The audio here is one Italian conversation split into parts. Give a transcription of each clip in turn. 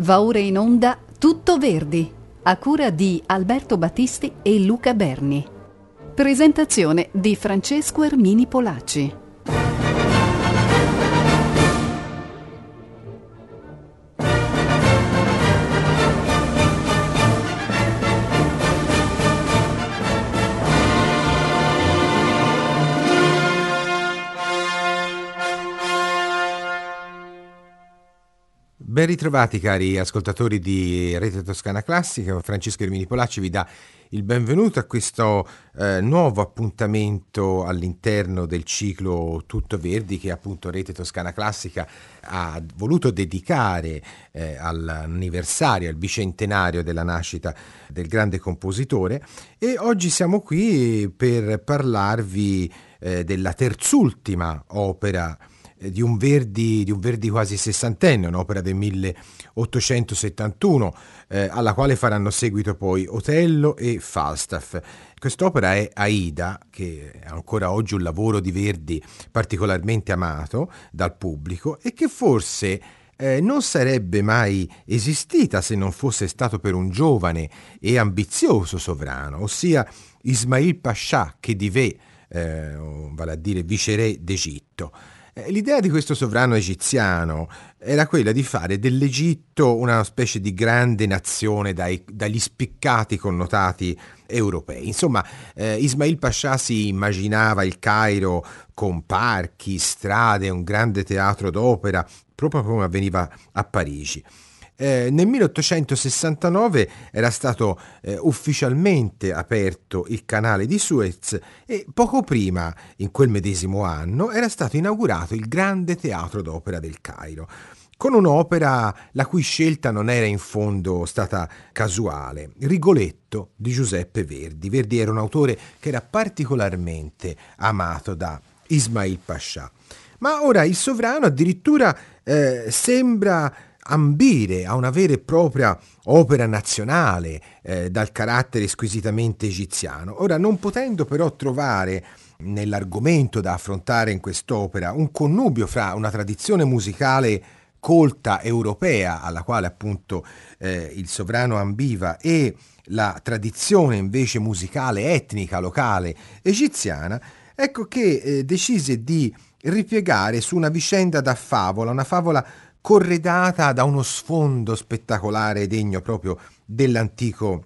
Va ora in onda Tutto Verdi, a cura di Alberto Battisti e Luca Berni. Presentazione di Francesco Ermini Polacci. Ben ritrovati cari ascoltatori di Rete Toscana Classica, Francesco Ermini Polacci vi dà il benvenuto a questo eh, nuovo appuntamento all'interno del ciclo Tutto Verdi che appunto Rete Toscana Classica ha voluto dedicare eh, all'anniversario, al bicentenario della nascita del grande compositore. E oggi siamo qui per parlarvi eh, della terzultima opera di un, Verdi, di un Verdi quasi sessantenne, un'opera del 1871, eh, alla quale faranno seguito poi Otello e Falstaff. Quest'opera è Aida, che è ancora oggi un lavoro di Verdi particolarmente amato dal pubblico e che forse eh, non sarebbe mai esistita se non fosse stato per un giovane e ambizioso sovrano, ossia Ismail Pascià che divè, eh, vale a dire viceré d'Egitto. Eh, l'idea di questo sovrano egiziano era quella di fare dell'Egitto una specie di grande nazione dai, dagli spiccati connotati europei. Insomma, eh, Ismail Pascià si immaginava il Cairo con parchi, strade, un grande teatro d'opera, proprio come avveniva a Parigi. Eh, nel 1869 era stato eh, ufficialmente aperto il canale di Suez e poco prima, in quel medesimo anno, era stato inaugurato il Grande Teatro d'Opera del Cairo con un'opera la cui scelta non era in fondo stata casuale, Rigoletto di Giuseppe Verdi. Verdi era un autore che era particolarmente amato da Ismail Pascià. Ma ora il sovrano addirittura eh, sembra ambire a una vera e propria opera nazionale eh, dal carattere squisitamente egiziano. Ora, non potendo però trovare nell'argomento da affrontare in quest'opera un connubio fra una tradizione musicale colta europea alla quale appunto eh, il sovrano ambiva e la tradizione invece musicale etnica locale egiziana, ecco che eh, decise di ripiegare su una vicenda da favola, una favola corredata da uno sfondo spettacolare degno proprio dell'antico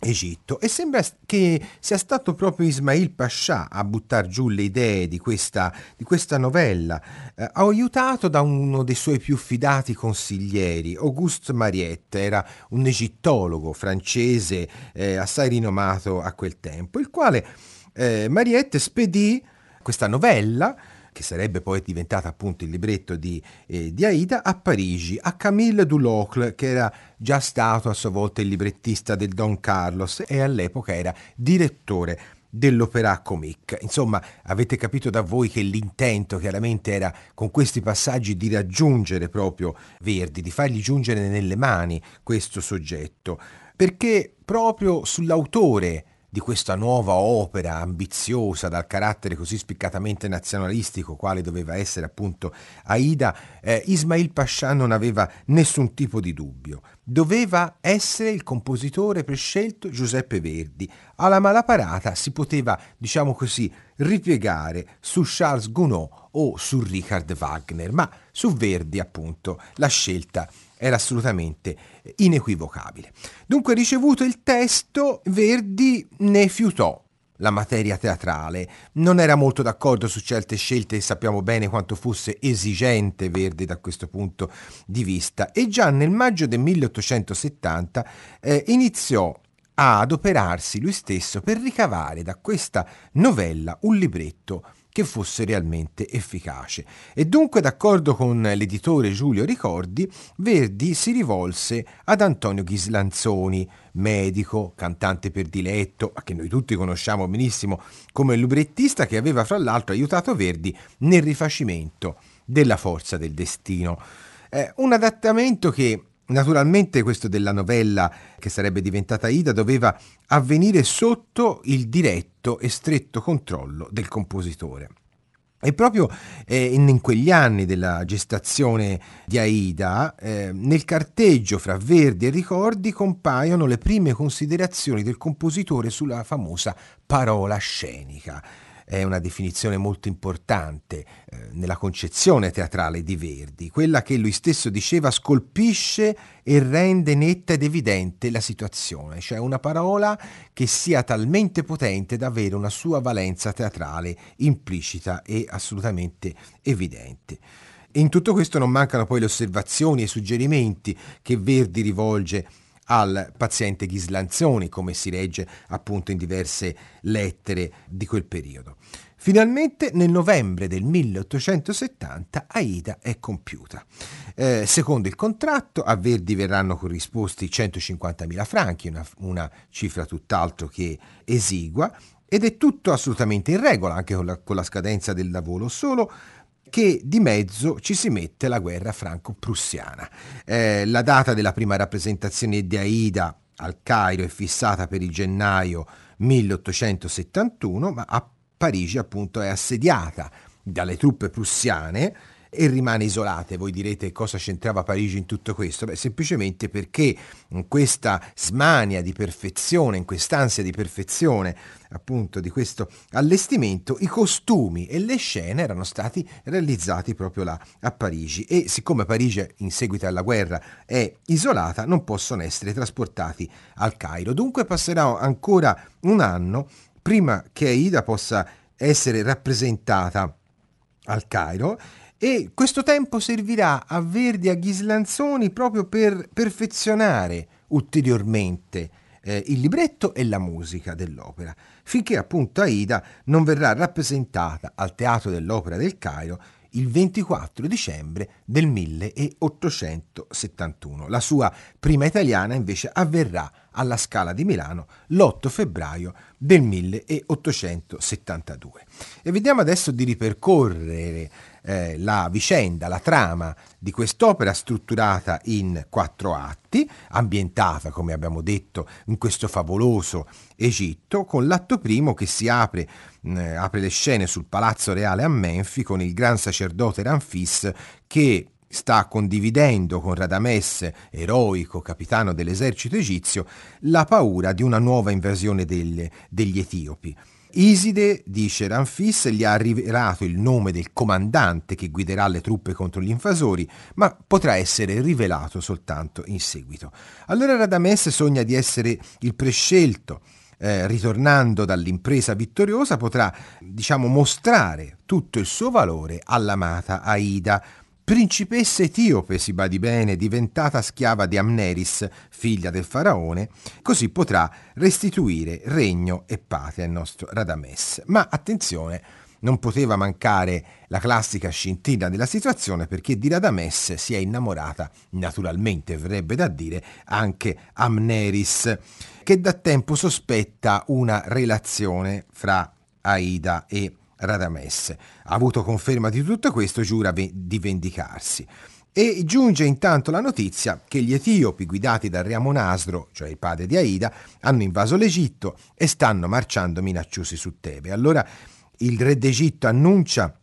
Egitto. E sembra che sia stato proprio Ismail Pascià a buttar giù le idee di questa, di questa novella, eh, aiutato da uno dei suoi più fidati consiglieri, Auguste Mariette, era un egittologo francese eh, assai rinomato a quel tempo, il quale eh, Mariette spedì questa novella che sarebbe poi diventata appunto il libretto di, eh, di Aida, a Parigi, a Camille Dulocle, che era già stato a sua volta il librettista del Don Carlos e all'epoca era direttore dell'opera comique. Insomma, avete capito da voi che l'intento chiaramente era con questi passaggi di raggiungere proprio Verdi, di fargli giungere nelle mani questo soggetto, perché proprio sull'autore di questa nuova opera ambiziosa dal carattere così spiccatamente nazionalistico quale doveva essere appunto Aida, eh, Ismail Pascià non aveva nessun tipo di dubbio. Doveva essere il compositore prescelto Giuseppe Verdi. Alla malaparata si poteva, diciamo così, ripiegare su Charles Gounod o su Richard Wagner, ma su Verdi appunto la scelta era assolutamente inequivocabile. Dunque, ricevuto il testo, Verdi ne fiutò la materia teatrale. Non era molto d'accordo su certe scelte e sappiamo bene quanto fosse esigente Verdi da questo punto di vista e già nel maggio del 1870 eh, iniziò a adoperarsi lui stesso per ricavare da questa novella un libretto che fosse realmente efficace. E dunque, d'accordo con l'editore Giulio Ricordi, Verdi si rivolse ad Antonio Ghislanzoni, medico, cantante per diletto, che noi tutti conosciamo benissimo come librettista che aveva fra l'altro aiutato Verdi nel rifacimento della forza del destino. Eh, un adattamento che Naturalmente questo della novella che sarebbe diventata Ida doveva avvenire sotto il diretto e stretto controllo del compositore. E proprio eh, in, quegli anni della gestazione di Aida, eh, nel carteggio fra Verdi e Ricordi compaiono le prime considerazioni del compositore sulla famosa parola scenica è una definizione molto importante eh, nella concezione teatrale di Verdi, quella che lui stesso diceva scolpisce e rende netta ed evidente la situazione, cioè una parola che sia talmente potente da avere una sua valenza teatrale implicita e assolutamente evidente. in tutto questo non mancano poi le osservazioni e i suggerimenti che Verdi rivolge al paziente Ghislanzoni, come si legge appunto in diverse lettere di quel periodo. Finalmente nel novembre del 1870 Aida è compiuta. Eh, secondo il contratto a Verdi verranno corrisposti 150.000 franchi, una, una cifra tutt'altro che esigua, ed è tutto assolutamente in regola anche con la, con la scadenza del lavoro, solo che di mezzo ci si mette la guerra franco-prussiana. Eh, la data della prima rappresentazione di Aida al Cairo è fissata per il gennaio 1871, ma a Parigi appunto è assediata dalle truppe prussiane e rimane isolata. Voi direte cosa c'entrava Parigi in tutto questo? Beh, semplicemente perché in questa smania di perfezione, in quest'ansia di perfezione appunto di questo allestimento, i costumi e le scene erano stati realizzati proprio là a Parigi e siccome Parigi in seguito alla guerra è isolata non possono essere trasportati al Cairo. Dunque passerà ancora un anno prima che Aida possa essere rappresentata al Cairo e questo tempo servirà a Verdi e a Ghislanzoni proprio per perfezionare ulteriormente eh, il libretto e la musica dell'opera, finché appunto Aida non verrà rappresentata al Teatro dell'Opera del Cairo il 24 dicembre del 1871. La sua prima italiana invece avverrà alla Scala di Milano l'8 febbraio del 1872. E vediamo adesso di ripercorrere eh, la vicenda, la trama di quest'opera strutturata in quattro atti, ambientata, come abbiamo detto, in questo favoloso Egitto, con l'atto primo che si apre, eh, apre le scene sul Palazzo Reale a Menfi con il gran sacerdote Ramfis che sta condividendo con Radamesse, eroico capitano dell'esercito egizio, la paura di una nuova invasione delle, degli etiopi. Iside, dice Ramfis, gli ha rivelato il nome del comandante che guiderà le truppe contro gli invasori, ma potrà essere rivelato soltanto in seguito. Allora Radamesse sogna di essere il prescelto, eh, ritornando dall'impresa vittoriosa, potrà, diciamo, mostrare tutto il suo valore all'amata Aida, principessa etiope, si badi bene, diventata schiava di Amneris, figlia del faraone, così potrà restituire regno e patria al nostro Radames. Ma attenzione, non poteva mancare la classica scintilla della situazione perché di Radames si è innamorata, naturalmente verrebbe da dire, anche Amneris, che da tempo sospetta una relazione fra Aida e Radamesse. Ha avuto conferma di tutto questo, giura di vendicarsi. E giunge intanto la notizia che gli etiopi, guidati da Re Amonasro, cioè il padre di Aida, hanno invaso l'Egitto e stanno marciando minacciosi su Tebe. Allora il re d'Egitto annuncia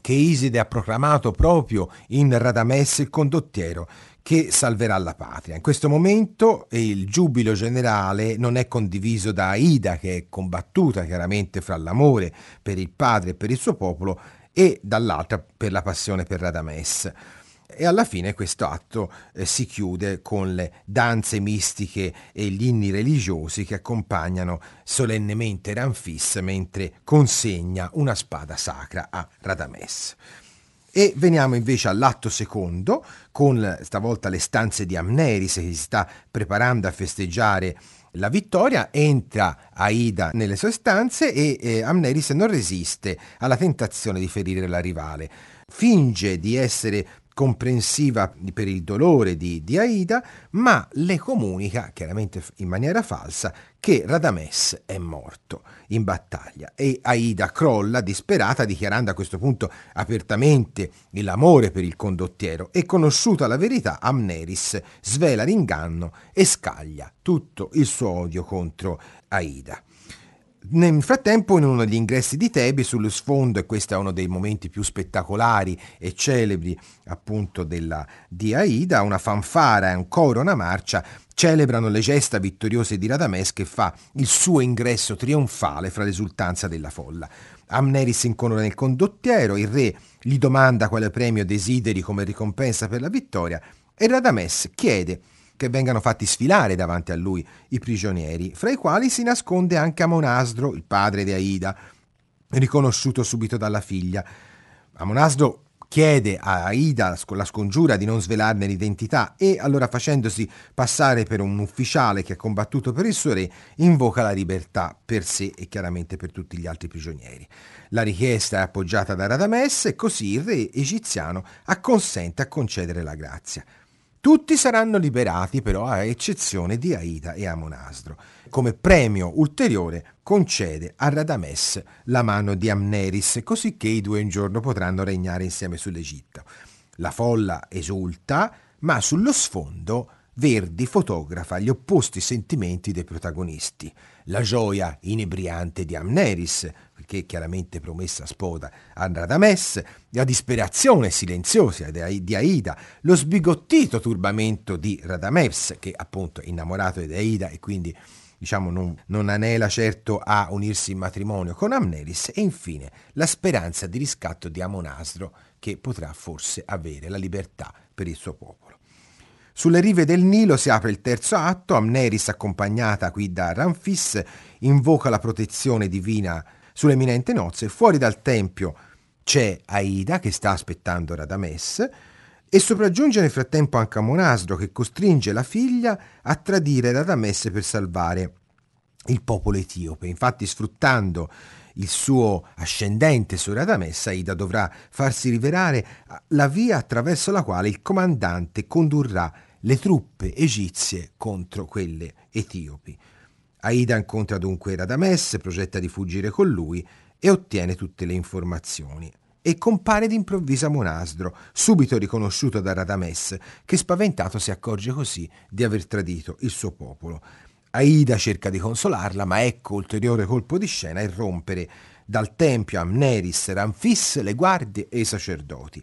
che Iside ha proclamato proprio in Radamesse il condottiero che salverà la patria. In questo momento il giubilo generale non è condiviso da Aida, che è combattuta chiaramente fra l'amore per il padre e per il suo popolo, e dall'altra per la passione per Radames. E alla fine questo atto eh, si chiude con le danze mistiche e gli inni religiosi che accompagnano solennemente Ramfis mentre consegna una spada sacra a Radames. E veniamo invece all'atto secondo, con stavolta le stanze di Amneris che si sta preparando a festeggiare la vittoria, entra Aida nelle sue stanze e eh, Amneris non resiste alla tentazione di ferire la rivale. Finge di essere comprensiva per il dolore di, di, Aida, ma le comunica, chiaramente in maniera falsa, che Radames è morto in battaglia e Aida crolla disperata dichiarando a questo punto apertamente l'amore per il condottiero e conosciuta la verità Amneris svela l'inganno e scaglia tutto il suo odio contro Aida. Nel frattempo, in uno degli ingressi di Tebi, sullo sfondo, e questo è uno dei momenti più spettacolari e celebri appunto della, di Aida, una fanfara, un coro, una marcia, celebrano le gesta vittoriose di Radames che fa il suo ingresso trionfale fra l'esultanza della folla. Amneris incontra nel condottiero, il re gli domanda quale premio desideri come ricompensa per la vittoria e Radames chiede che vengano fatti sfilare davanti a lui i prigionieri, fra i quali si nasconde anche Amonasdro, il padre di Aida, riconosciuto subito dalla figlia. Amonasdro chiede a Aida la scongiura di non svelarne l'identità e allora facendosi passare per un ufficiale che ha combattuto per il suo re, invoca la libertà per sé e chiaramente per tutti gli altri prigionieri. La richiesta è appoggiata da Radames e così il re egiziano acconsente a concedere la grazia. Tutti saranno liberati però a eccezione di Aida e Amonasdro. Come premio ulteriore concede a Radames la mano di Amneris, così che i due un giorno potranno regnare insieme sull'Egitto. La folla esulta, ma sullo sfondo Verdi fotografa gli opposti sentimenti dei protagonisti. La gioia inebriante di Amneris, che chiaramente promessa sposa a Radames, la disperazione silenziosa di Aida, lo sbigottito turbamento di Radames, che appunto è innamorato di Aida e quindi diciamo, non, non, anela certo a unirsi in matrimonio con Amneris, e infine la speranza di riscatto di Amonasdro, che potrà forse avere la libertà per il suo popolo. Sulle rive del Nilo si apre il terzo atto, Amneris, accompagnata qui da Ramfis, invoca la protezione divina sulle eminenti nozze, fuori dal tempio c'è Aida che sta aspettando Radames e sopraggiunge nel frattempo anche Amonasdro che costringe la figlia a tradire Radames per salvare il popolo etiope. Infatti sfruttando il suo ascendente su Radames, Aida dovrà farsi rivelare la via attraverso la quale il comandante condurrà le truppe egizie contro quelle etiopi. Aida incontra dunque Radames, progetta di fuggire con lui e ottiene tutte le informazioni. E compare d'improvviso Monasdro, subito riconosciuto da Radames, che spaventato si accorge così di aver tradito il suo popolo. Aida cerca di consolarla, ma ecco ulteriore colpo di scena irrompere dal tempio Amneris, Ramfis, le guardie e i sacerdoti.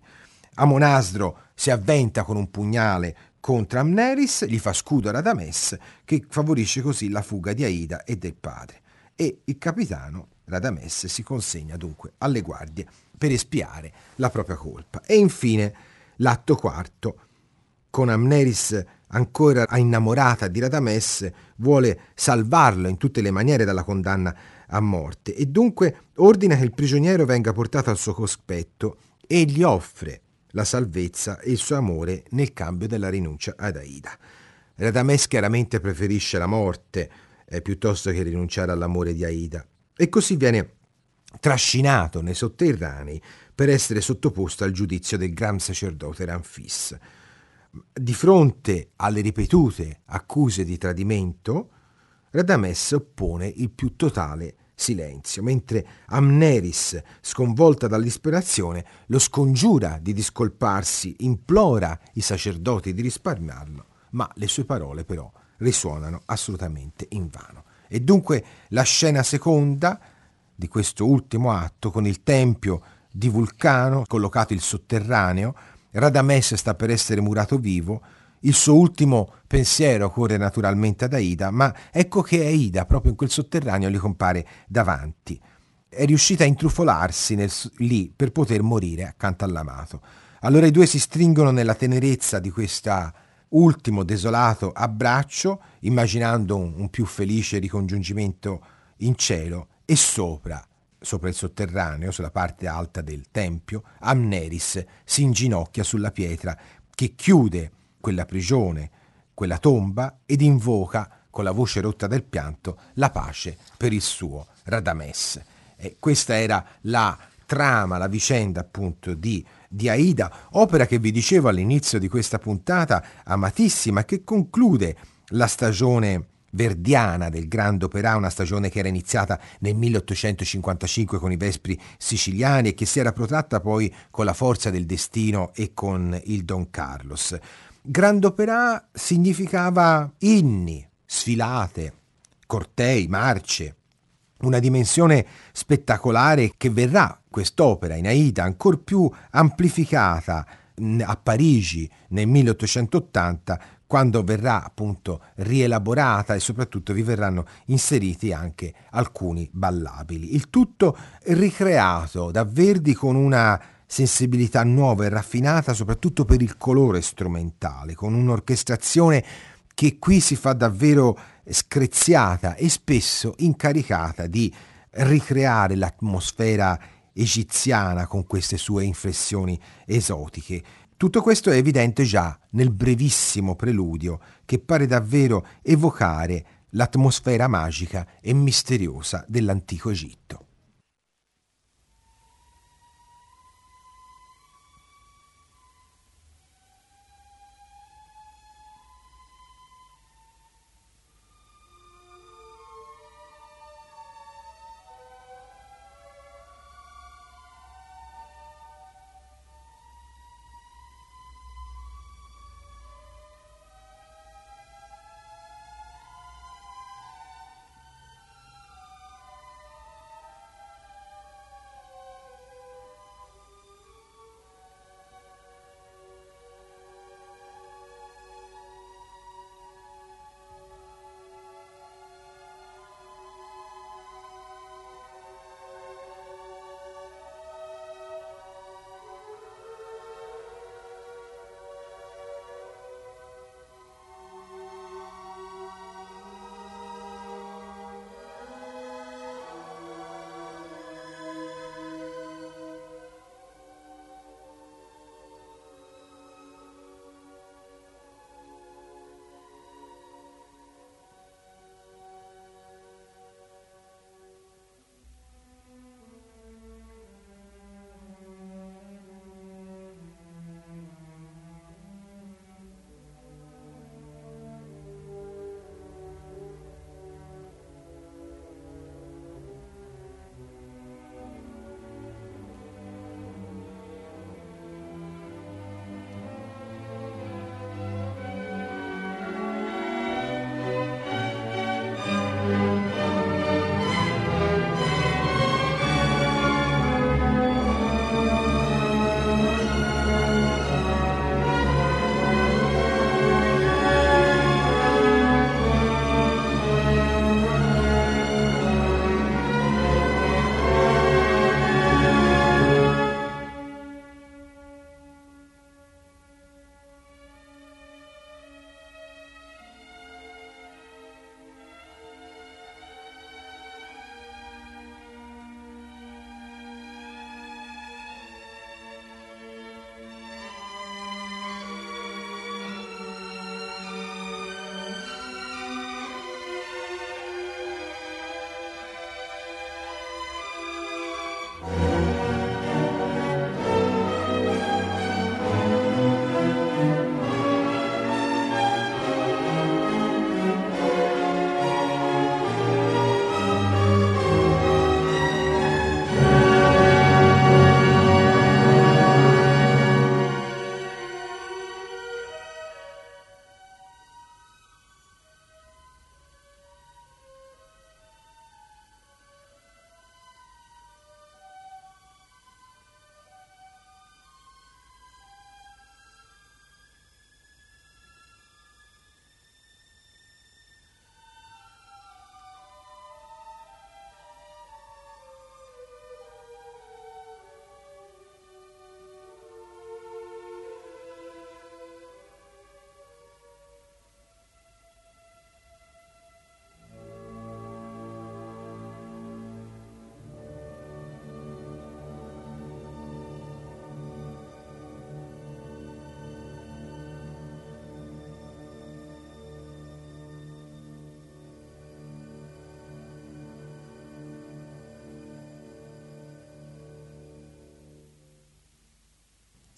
Amonasdro si avventa con un pugnale contro Amneris, gli fa scudo a Radames, che favorisce così la fuga di Aida e del padre. E il capitano Radames si consegna dunque alle guardie per espiare la propria colpa. E infine l'atto quarto, con Amneris ancora innamorata di Radames, vuole salvarlo in tutte le maniere dalla condanna a morte e dunque ordina che il prigioniero venga portato al suo cospetto e gli offre la salvezza e il suo amore nel cambio della rinuncia ad Aida. Radames chiaramente preferisce la morte eh, piuttosto che rinunciare all'amore di Aida e così viene trascinato nei sotterranei per essere sottoposto al giudizio del gran sacerdote Ramfis. Di fronte alle ripetute accuse di tradimento, Radames oppone il più totale silenzio, mentre Amneris, sconvolta dall'ispirazione, lo scongiura di discolparsi, implora i sacerdoti di risparmiarlo, ma le sue parole però risuonano assolutamente invano. E dunque la scena seconda di questo ultimo atto, con il tempio di Vulcano collocato il sotterraneo, Radames sta per essere murato vivo, il suo ultimo pensiero corre naturalmente ad Aida, ma ecco che Aida, proprio in quel sotterraneo, gli compare davanti. È riuscita a intrufolarsi nel, lì per poter morire accanto all'amato. Allora i due si stringono nella tenerezza di questo ultimo desolato abbraccio, immaginando un, un più felice ricongiungimento in cielo, e sopra, sopra il sotterraneo, sulla parte alta del tempio, Amneris si inginocchia sulla pietra che chiude quella prigione, quella tomba ed invoca con la voce rotta del pianto la pace per il suo Radames. E questa era la trama, la vicenda appunto di, di Aida, opera che vi dicevo all'inizio di questa puntata, amatissima, che conclude la stagione verdiana del Grande Opera, una stagione che era iniziata nel 1855 con i Vespri siciliani e che si era protratta poi con la forza del destino e con il Don Carlos. Grand Opera significava inni, sfilate, cortei, marce, una dimensione spettacolare che verrà quest'opera in Aida ancora più amplificata a Parigi nel 1880 quando verrà appunto rielaborata e soprattutto vi verranno inseriti anche alcuni ballabili. Il tutto ricreato da Verdi con una sensibilità nuova e raffinata soprattutto per il colore strumentale, con un'orchestrazione che qui si fa davvero screziata e spesso incaricata di ricreare l'atmosfera egiziana con queste sue inflessioni esotiche. Tutto questo è evidente già nel brevissimo preludio che pare davvero evocare l'atmosfera magica e misteriosa dell'antico Egitto.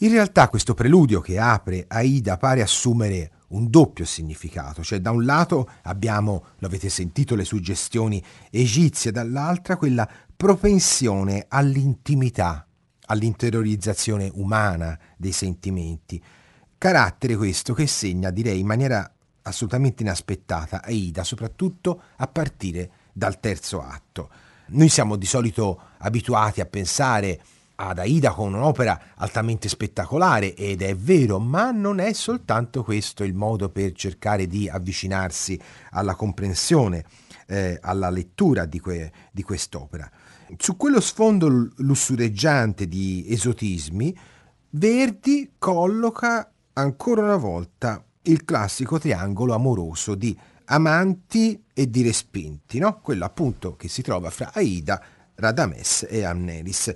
In realtà questo preludio che apre Aida pare assumere un doppio significato, cioè da un lato abbiamo, lo avete sentito, le suggestioni egizie, dall'altra quella propensione all'intimità, all'interiorizzazione umana dei sentimenti. Carattere questo che segna, direi, in maniera assolutamente inaspettata Aida, soprattutto a partire dal terzo atto. Noi siamo di solito abituati a pensare ad Aida con un'opera altamente spettacolare ed è vero, ma non è soltanto questo il modo per cercare di avvicinarsi alla comprensione, eh, alla lettura di, que- di quest'opera. Su quello sfondo lussureggiante di esotismi, Verdi colloca ancora una volta il classico triangolo amoroso di amanti e di respinti, no? quello appunto che si trova fra Aida, Radames e Amneris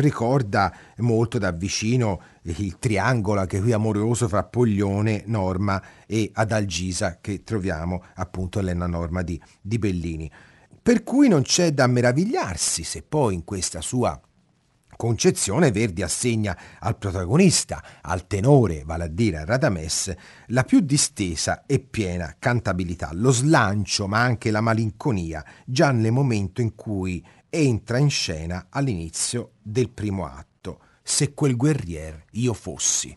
ricorda molto da vicino il triangolo anche qui amoroso fra Poglione, Norma e Adalgisa che troviamo appunto nella norma di, di Bellini. Per cui non c'è da meravigliarsi se poi in questa sua concezione Verdi assegna al protagonista, al tenore, vale a dire a Radames, la più distesa e piena cantabilità, lo slancio ma anche la malinconia, già nel momento in cui entra in scena all'inizio del primo atto, Se quel guerrier io fossi.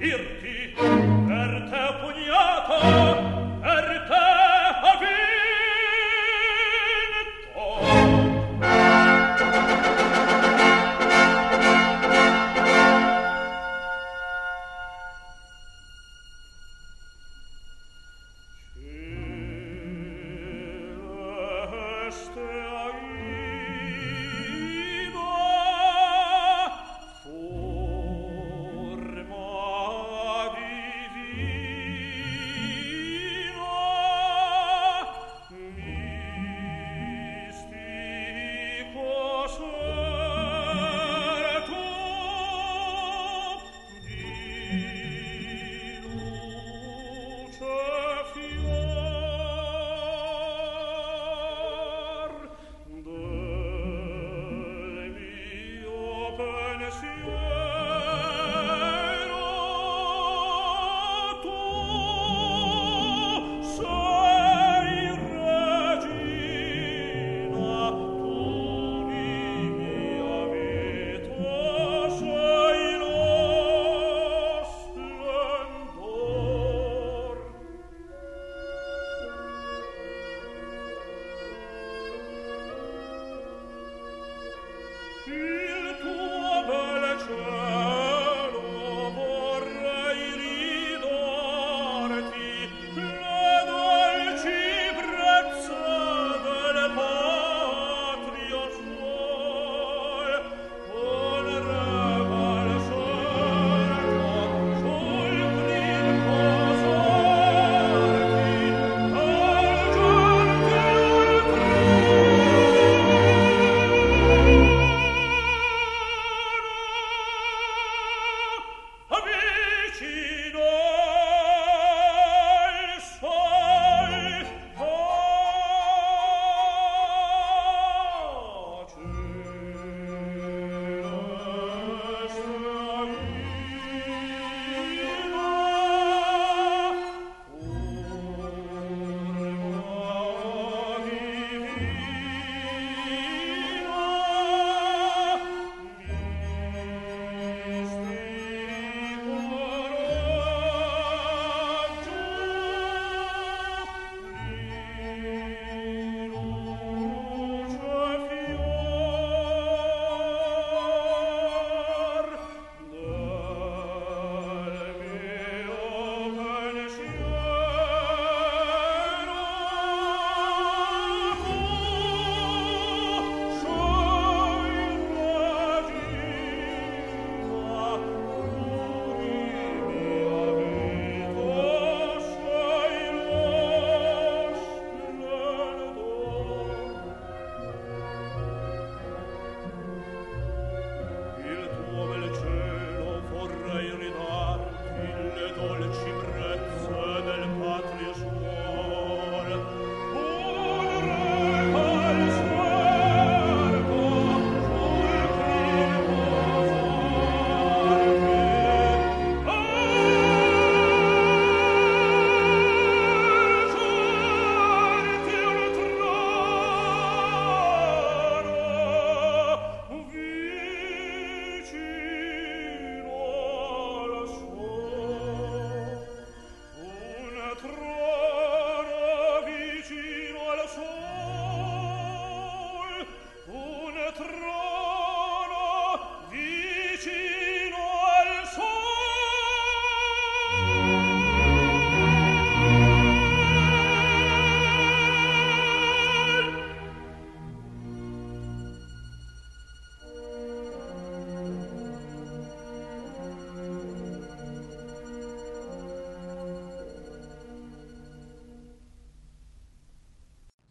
Irti, per te pugnato,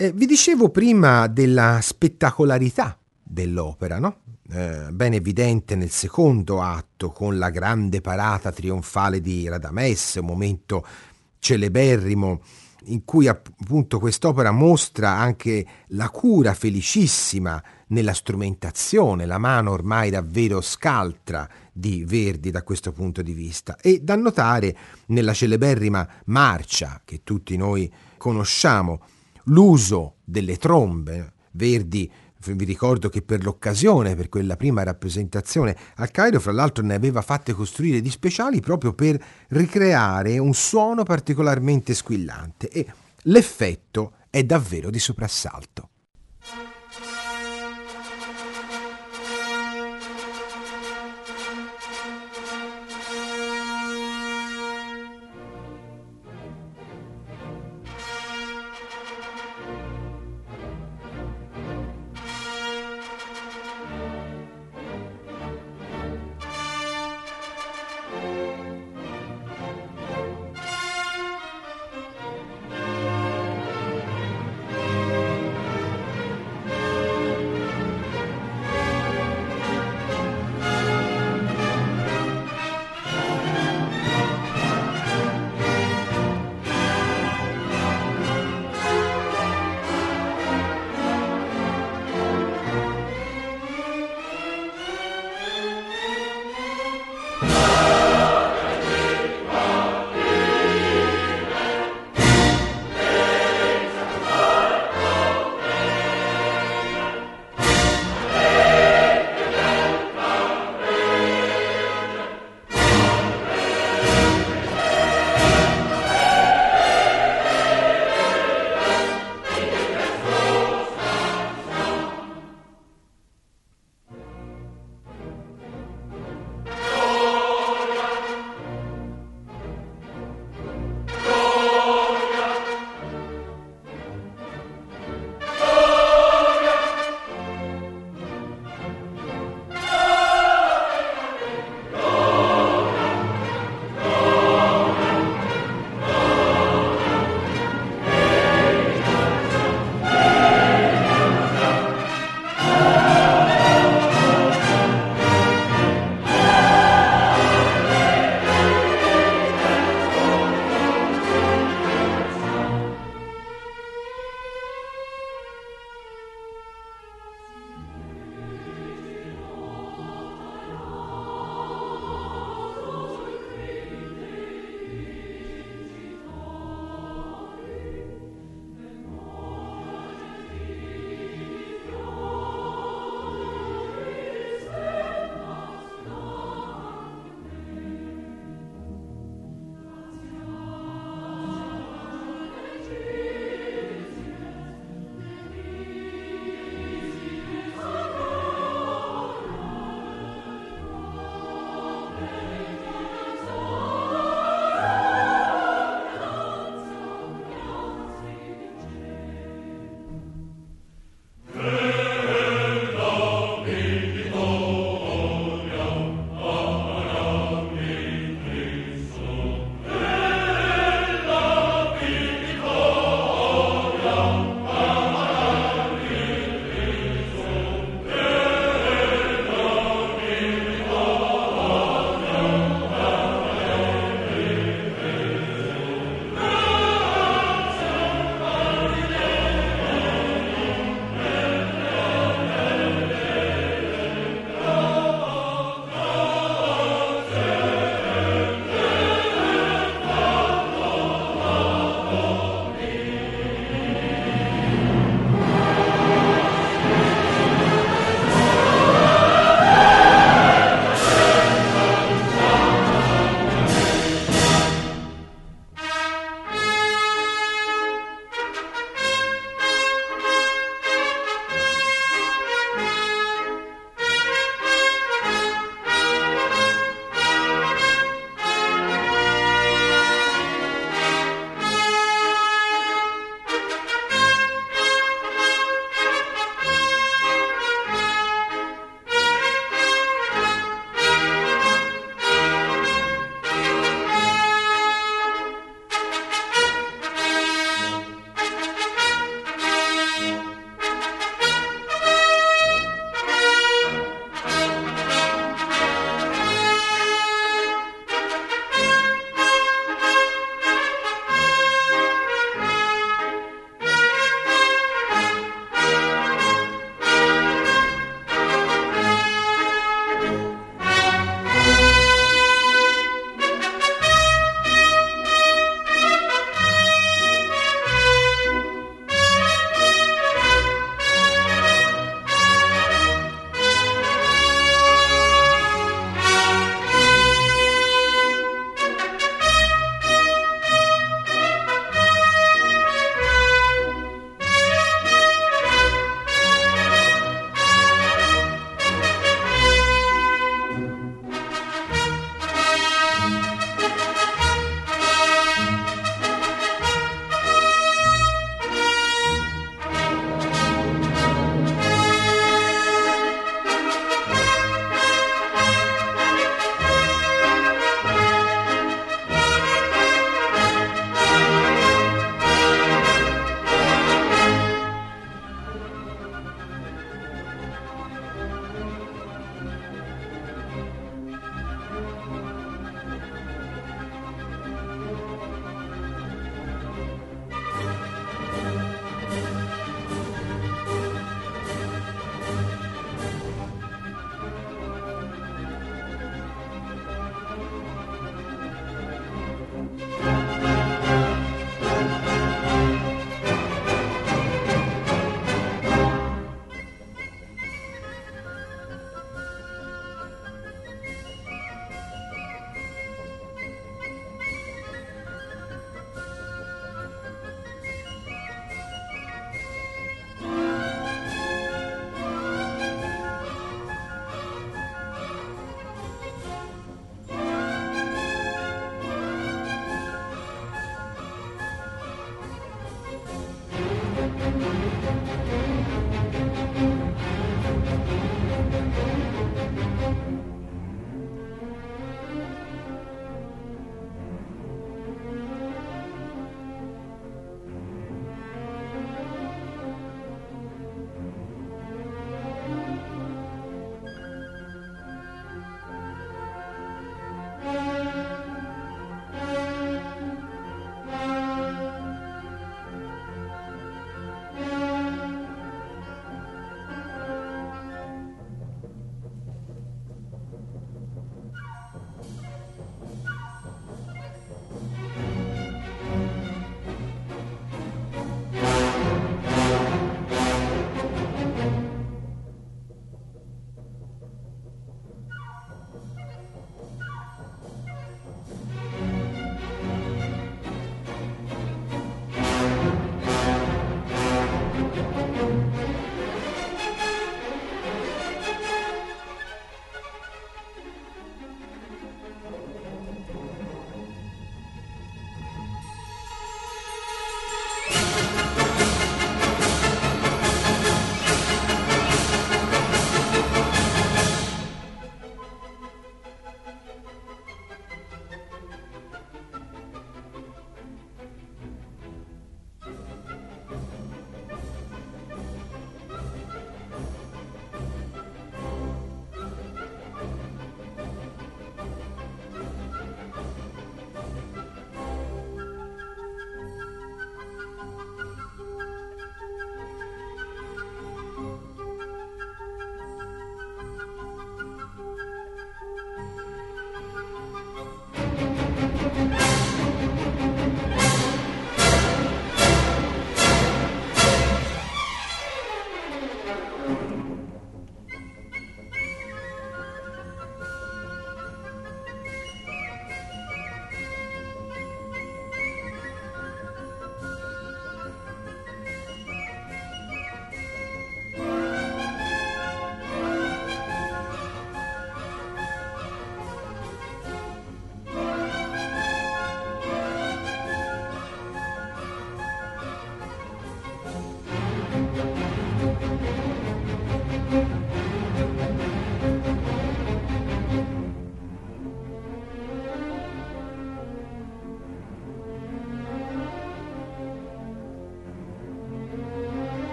Eh, vi dicevo prima della spettacolarità dell'opera, no? Eh, ben evidente nel secondo atto con la grande parata trionfale di Radames, un momento celeberrimo in cui appunto quest'opera mostra anche la cura felicissima nella strumentazione, la mano ormai davvero scaltra di Verdi da questo punto di vista e da notare nella celeberrima marcia che tutti noi conosciamo l'uso delle trombe. Verdi vi ricordo che per l'occasione, per quella prima rappresentazione al Cairo, fra l'altro ne aveva fatte costruire di speciali proprio per ricreare un suono particolarmente squillante e l'effetto è davvero di soprassalto.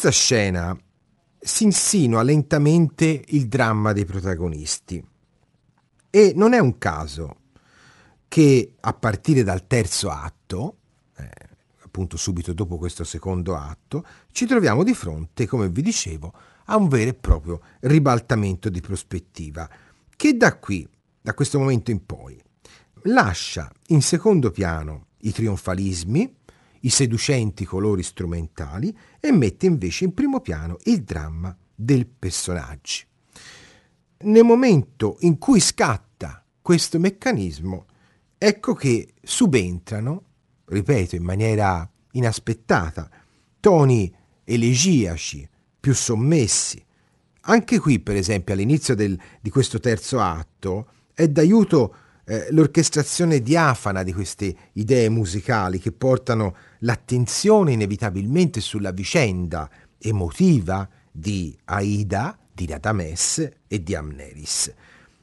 Questa scena si insinua lentamente il dramma dei protagonisti. E non è un caso che a partire dal terzo atto, eh, appunto subito dopo questo secondo atto, ci troviamo di fronte, come vi dicevo, a un vero e proprio ribaltamento di prospettiva, che da qui, da questo momento in poi, lascia in secondo piano i trionfalismi, i seducenti colori strumentali e mette invece in primo piano il dramma del personaggio. Nel momento in cui scatta questo meccanismo, ecco che subentrano, ripeto in maniera inaspettata, toni elegiaci, più sommessi. Anche qui, per esempio, all'inizio del, di questo terzo atto, è d'aiuto eh, l'orchestrazione diafana di queste idee musicali che portano l'attenzione inevitabilmente sulla vicenda emotiva di Aida, di Radames e di Amneris.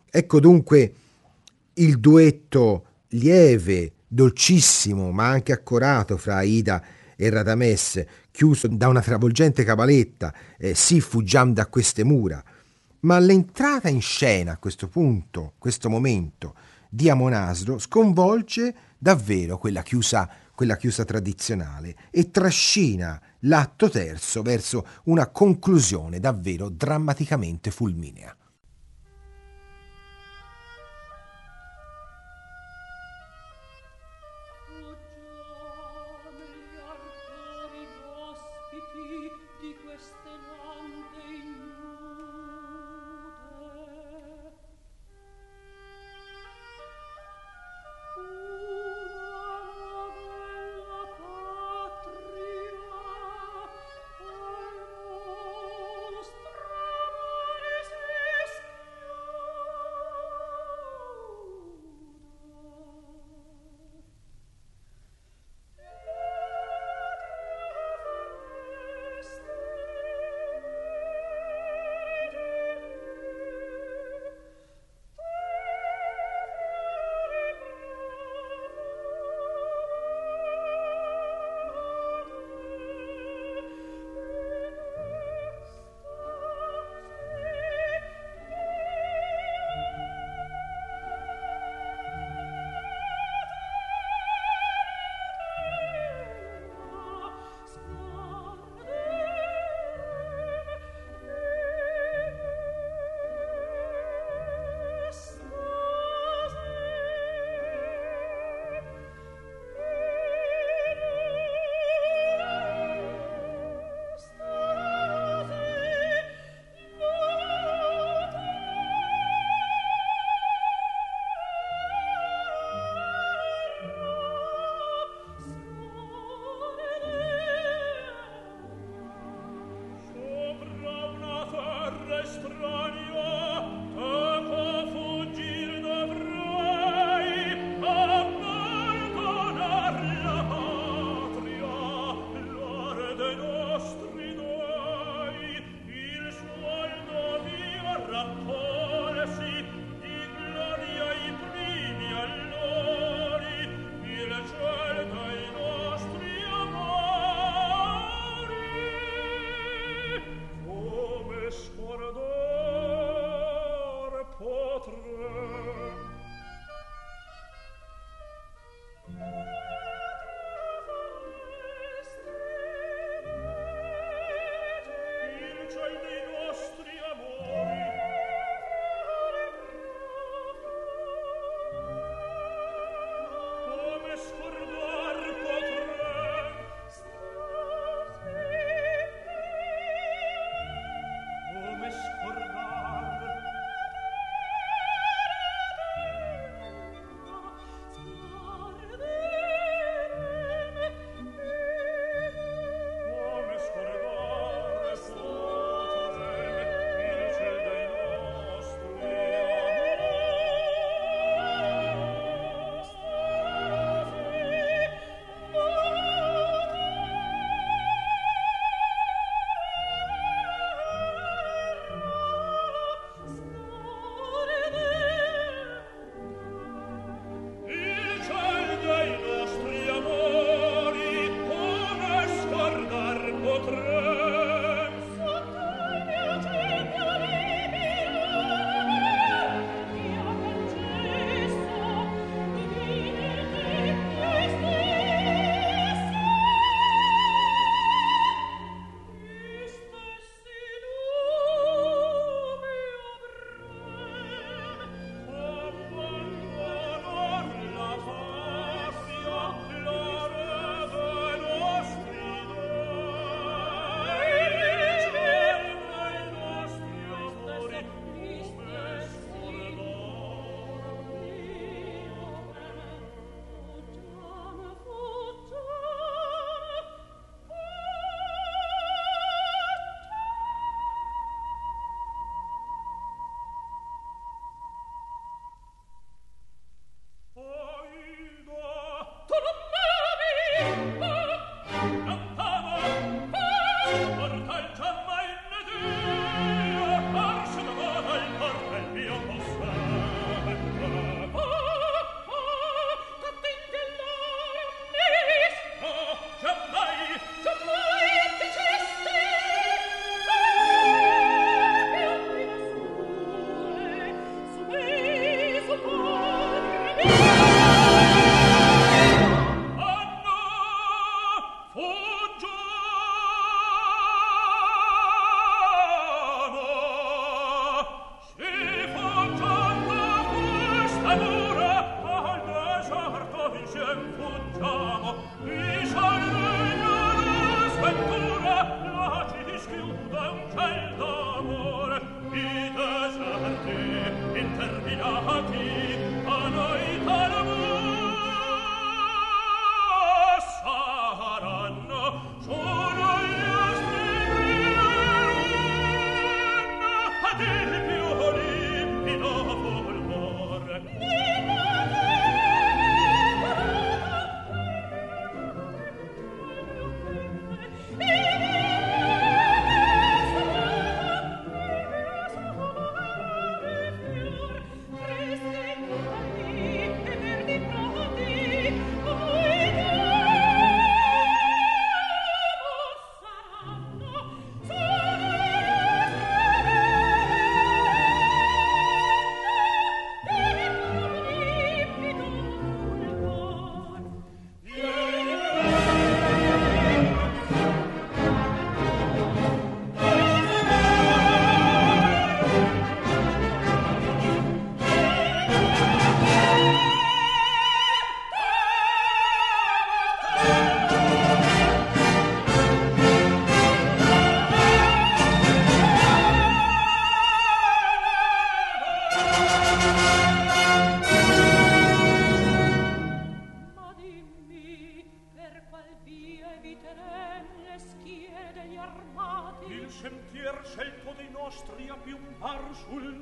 Ecco dunque il duetto lieve, dolcissimo, ma anche accorato fra Aida e Radames, chiuso da una travolgente cabaletta, eh, sì, fuggiamo da queste mura. Ma l'entrata in scena a questo punto, questo momento, di Amonasro sconvolge davvero quella chiusa, quella chiusa tradizionale e trascina l'atto terzo verso una conclusione davvero drammaticamente fulminea.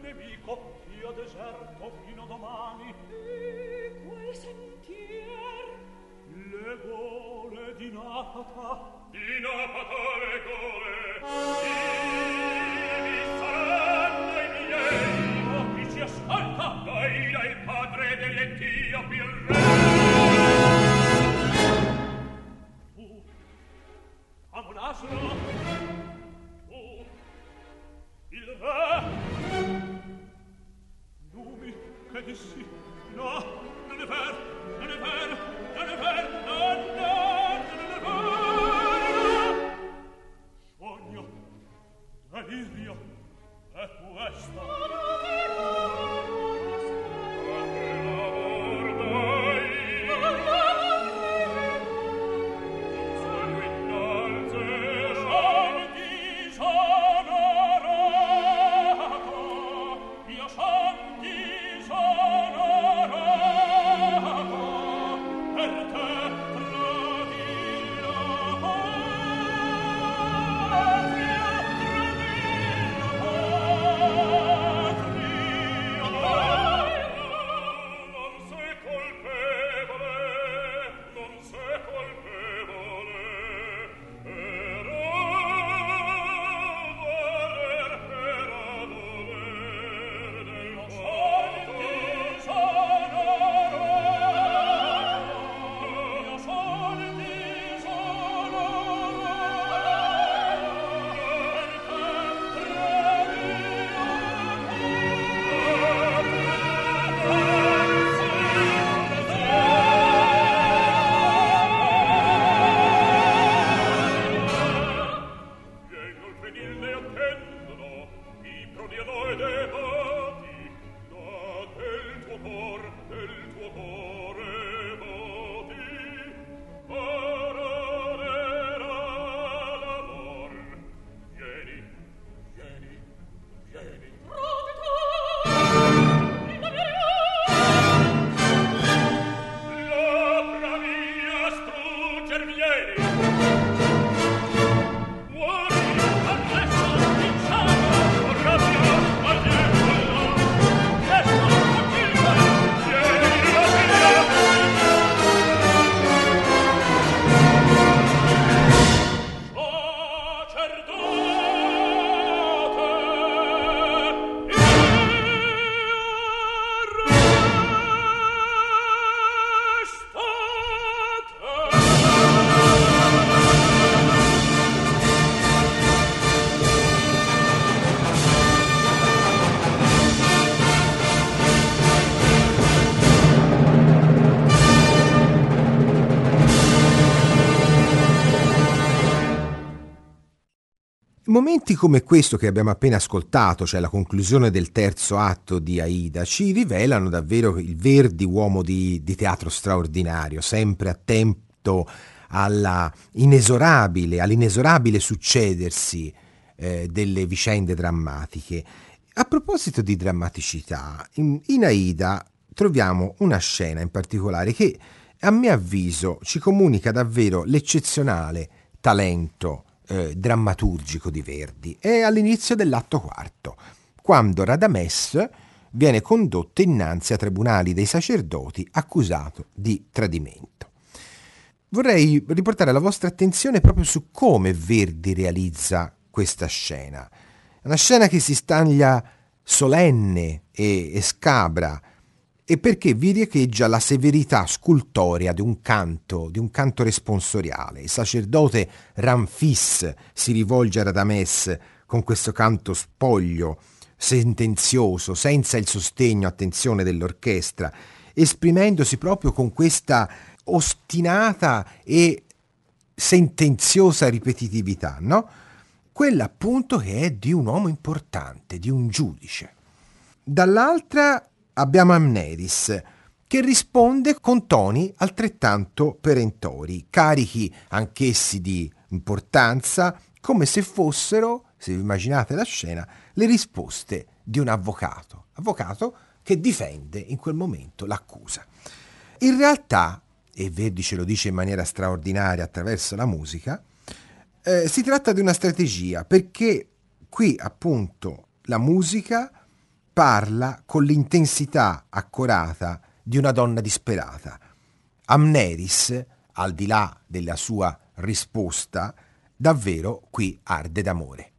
nemico io deserto fino domani. E quel sentier? Le gole di Napata. Di Napata le gole. Ah. Di saranno i miei oh, chi ci ascolta dai il padre dell'Etiopi il re tu amo No! Come questo che abbiamo appena ascoltato, cioè la conclusione del terzo atto di Aida, ci rivelano davvero il Verdi uomo di, di teatro straordinario, sempre attento alla inesorabile, all'inesorabile succedersi eh, delle vicende drammatiche. A proposito di drammaticità, in, in Aida troviamo una scena in particolare che a mio avviso ci comunica davvero l'eccezionale talento eh, drammaturgico di Verdi. È all'inizio dell'atto quarto, quando Radames viene condotto innanzi a tribunali dei sacerdoti accusato di tradimento. Vorrei riportare la vostra attenzione proprio su come Verdi realizza questa scena. Una scena che si staglia solenne e, e scabra, e perché vi riecheggia la severità scultorea di un canto, di un canto responsoriale. Il sacerdote Ramfis si rivolge a Radames con questo canto spoglio, sentenzioso, senza il sostegno, attenzione, dell'orchestra, esprimendosi proprio con questa ostinata e sentenziosa ripetitività, no? Quella appunto che è di un uomo importante, di un giudice. Dall'altra abbiamo Amneris, che risponde con toni altrettanto perentori, carichi anch'essi di importanza, come se fossero, se vi immaginate la scena, le risposte di un avvocato, avvocato che difende in quel momento l'accusa. In realtà, e Verdi ce lo dice in maniera straordinaria attraverso la musica, Eh, si tratta di una strategia perché qui appunto la musica parla con l'intensità accorata di una donna disperata. Amneris, al di là della sua risposta, davvero qui arde d'amore.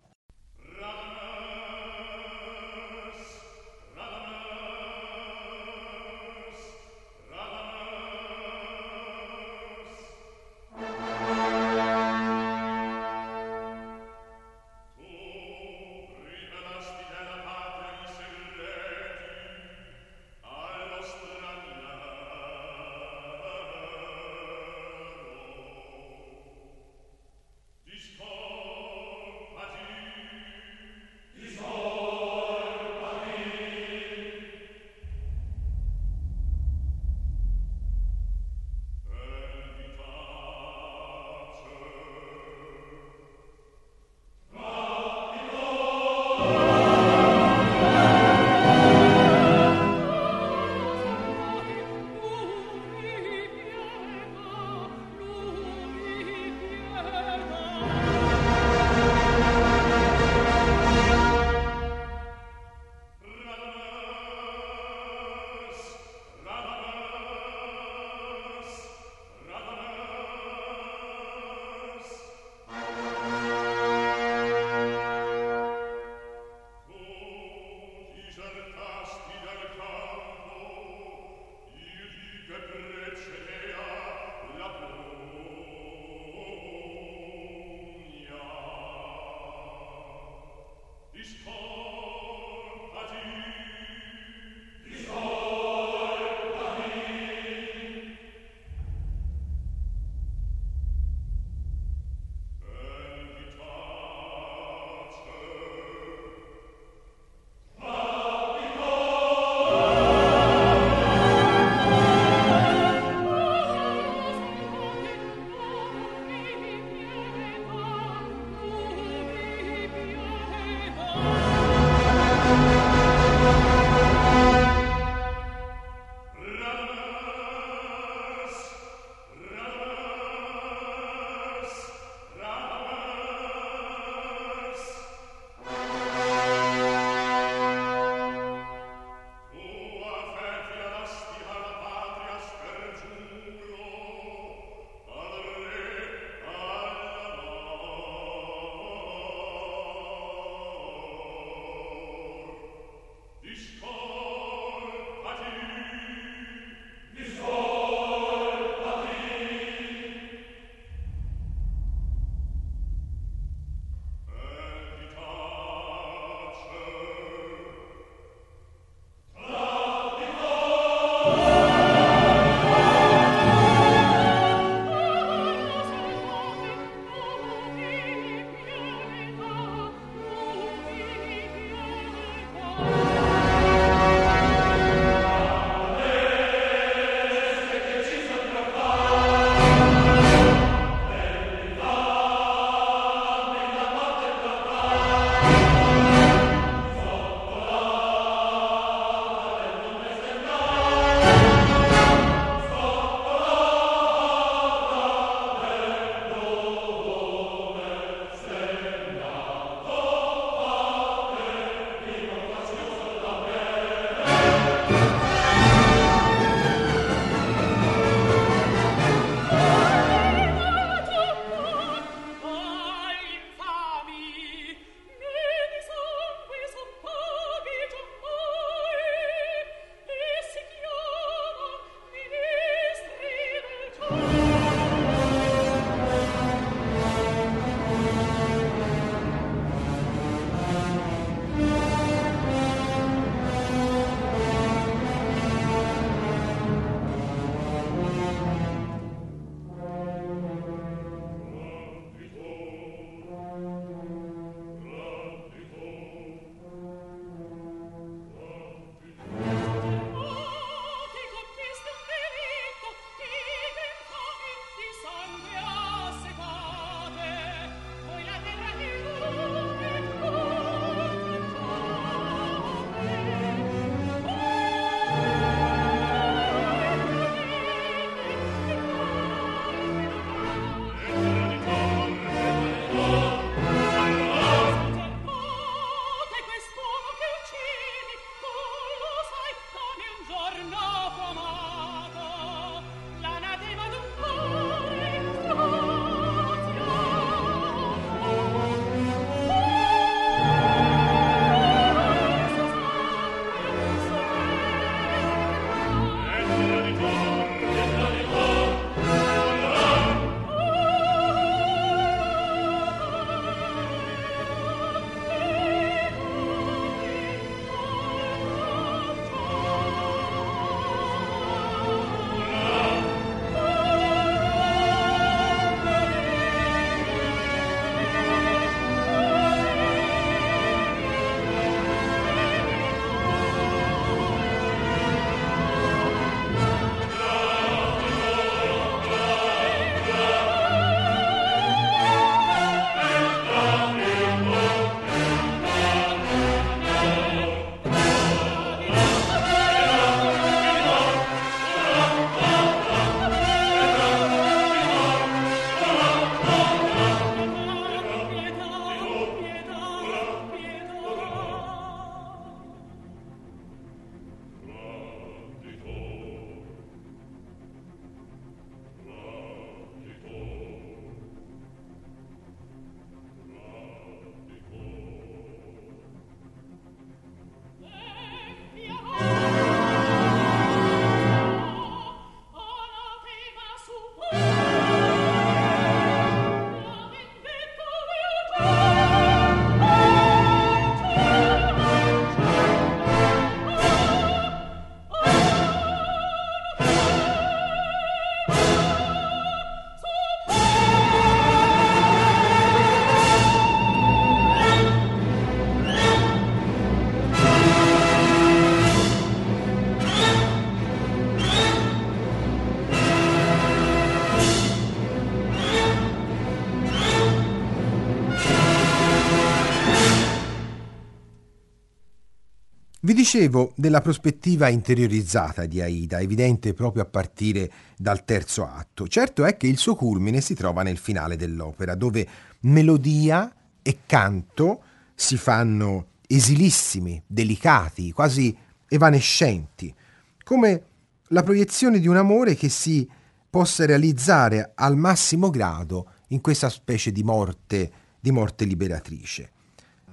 Vi dicevo della prospettiva interiorizzata di Aida, evidente proprio a partire dal terzo atto. Certo è che il suo culmine si trova nel finale dell'opera, dove melodia e canto si fanno esilissimi, delicati, quasi evanescenti, come la proiezione di un amore che si possa realizzare al massimo grado in questa specie di morte, di morte liberatrice.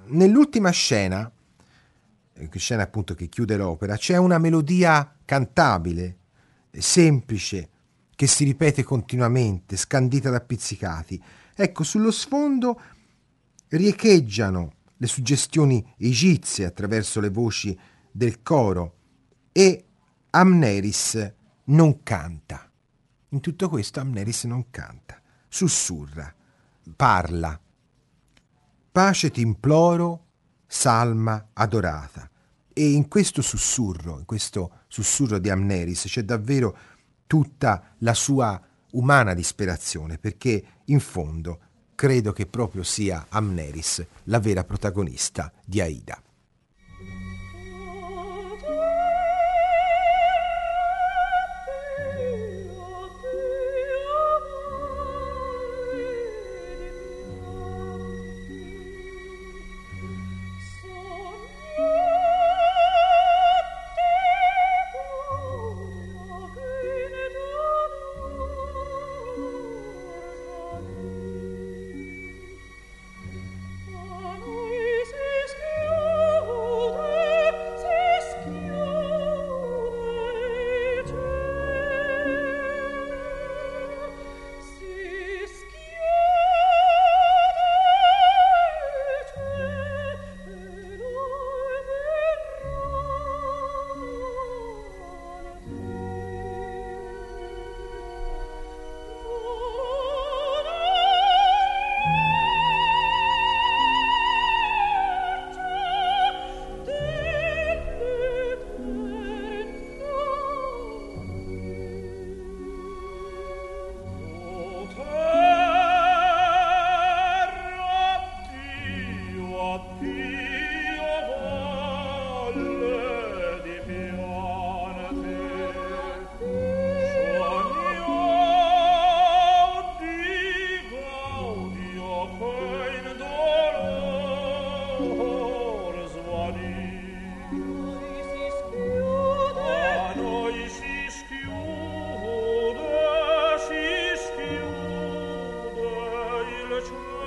Nell'ultima scena, scena appunto che chiude l'opera, c'è una melodia cantabile, semplice, che si ripete continuamente, scandita da pizzicati. Ecco, sullo sfondo riecheggiano le suggestioni egizie attraverso le voci del coro e Amneris non canta. In tutto questo Amneris non canta, sussurra, parla. Pace ti imploro, salma adorata. E in questo sussurro, in questo sussurro di Amneris c'è davvero tutta la sua umana disperazione, perché in fondo credo che proprio sia Amneris la vera protagonista di Aida. 出。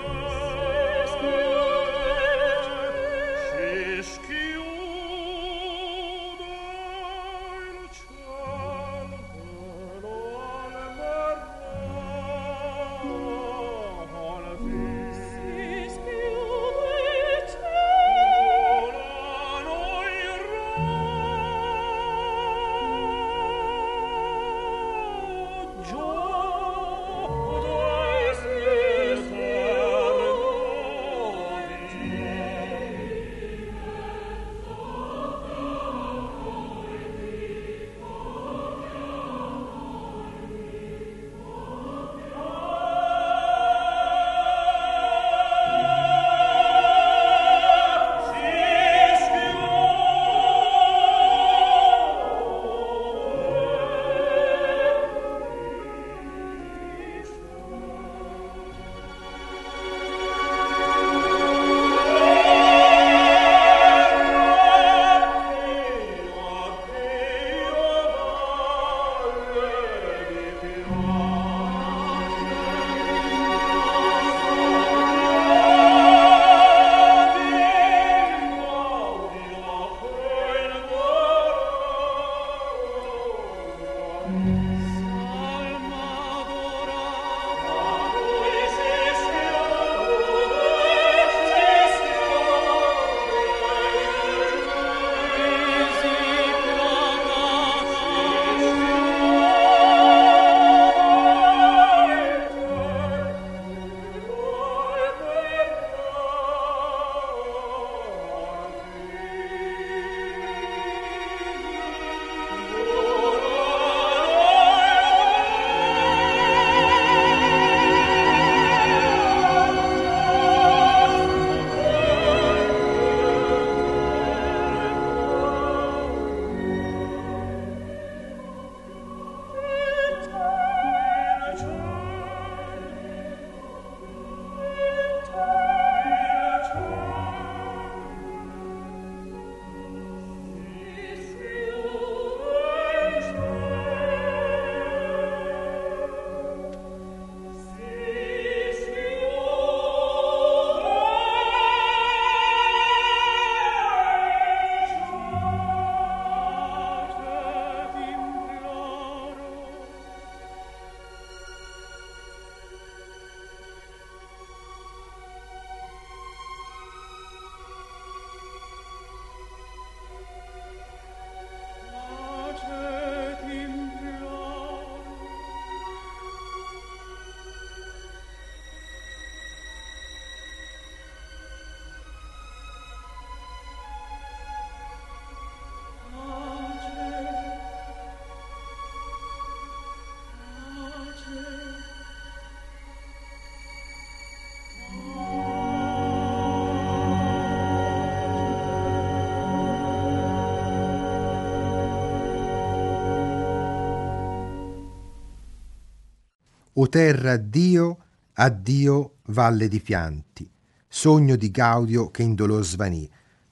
O terra addio, addio valle di pianti, sogno di Gaudio che in dolor svanì.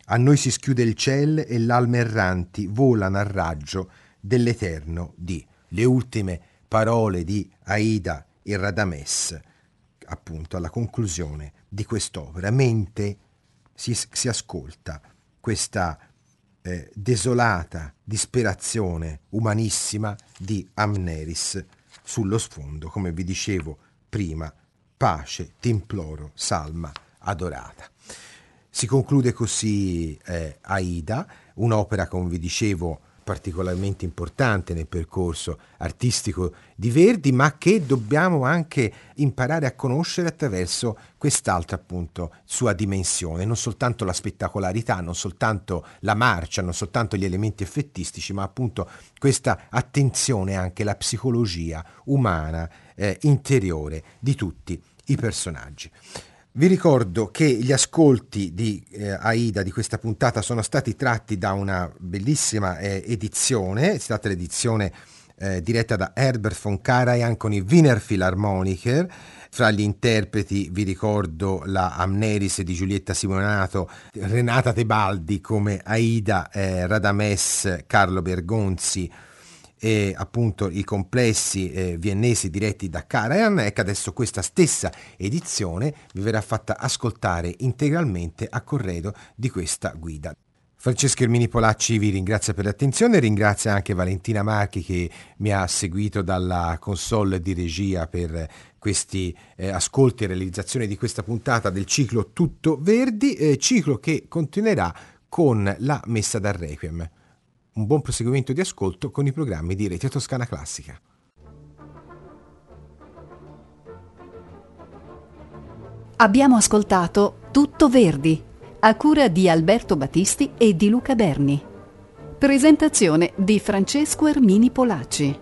A noi si schiude il ciel e l'alme erranti volano al raggio dell'eterno di. Le ultime parole di Aida e Radames, appunto alla conclusione di quest'opera, mente si, si ascolta questa eh, desolata disperazione umanissima di Amneris sullo sfondo, come vi dicevo prima, pace, ti imploro, salma adorata. Si conclude così eh, Aida, un'opera, come vi dicevo, particolarmente importante nel percorso artistico di Verdi, ma che dobbiamo anche imparare a conoscere attraverso quest'altra appunto sua dimensione, non soltanto la spettacolarità, non soltanto la marcia, non soltanto gli elementi effettistici, ma appunto questa attenzione anche alla psicologia umana eh, interiore di tutti i personaggi. Vi ricordo che gli ascolti di eh, Aida di questa puntata sono stati tratti da una bellissima eh, edizione, è stata l'edizione eh, diretta da Herbert von Karajan con i Wiener Philharmoniker. Fra gli interpreti vi ricordo la Amneris di Giulietta Simonato, Renata Tebaldi come Aida, eh, Radames, Carlo Bergonzi, e appunto i complessi eh, viennesi diretti da Karajan, ecco adesso questa stessa edizione vi verrà fatta ascoltare integralmente a corredo di questa guida. Francesco Ermini Polacci vi ringrazia per l'attenzione, ringrazia anche Valentina Marchi che mi ha seguito dalla console di regia per questi eh, ascolti e realizzazione di questa puntata del ciclo Tutto Verdi, eh, ciclo che continuerà con la messa dal Requiem un buon proseguimento di ascolto con i programmi di Rete Toscana Classica. Abbiamo ascoltato Tutto Verdi, a cura di Alberto Battisti e di Luca Berni. Presentazione di Francesco Ermini Polacci.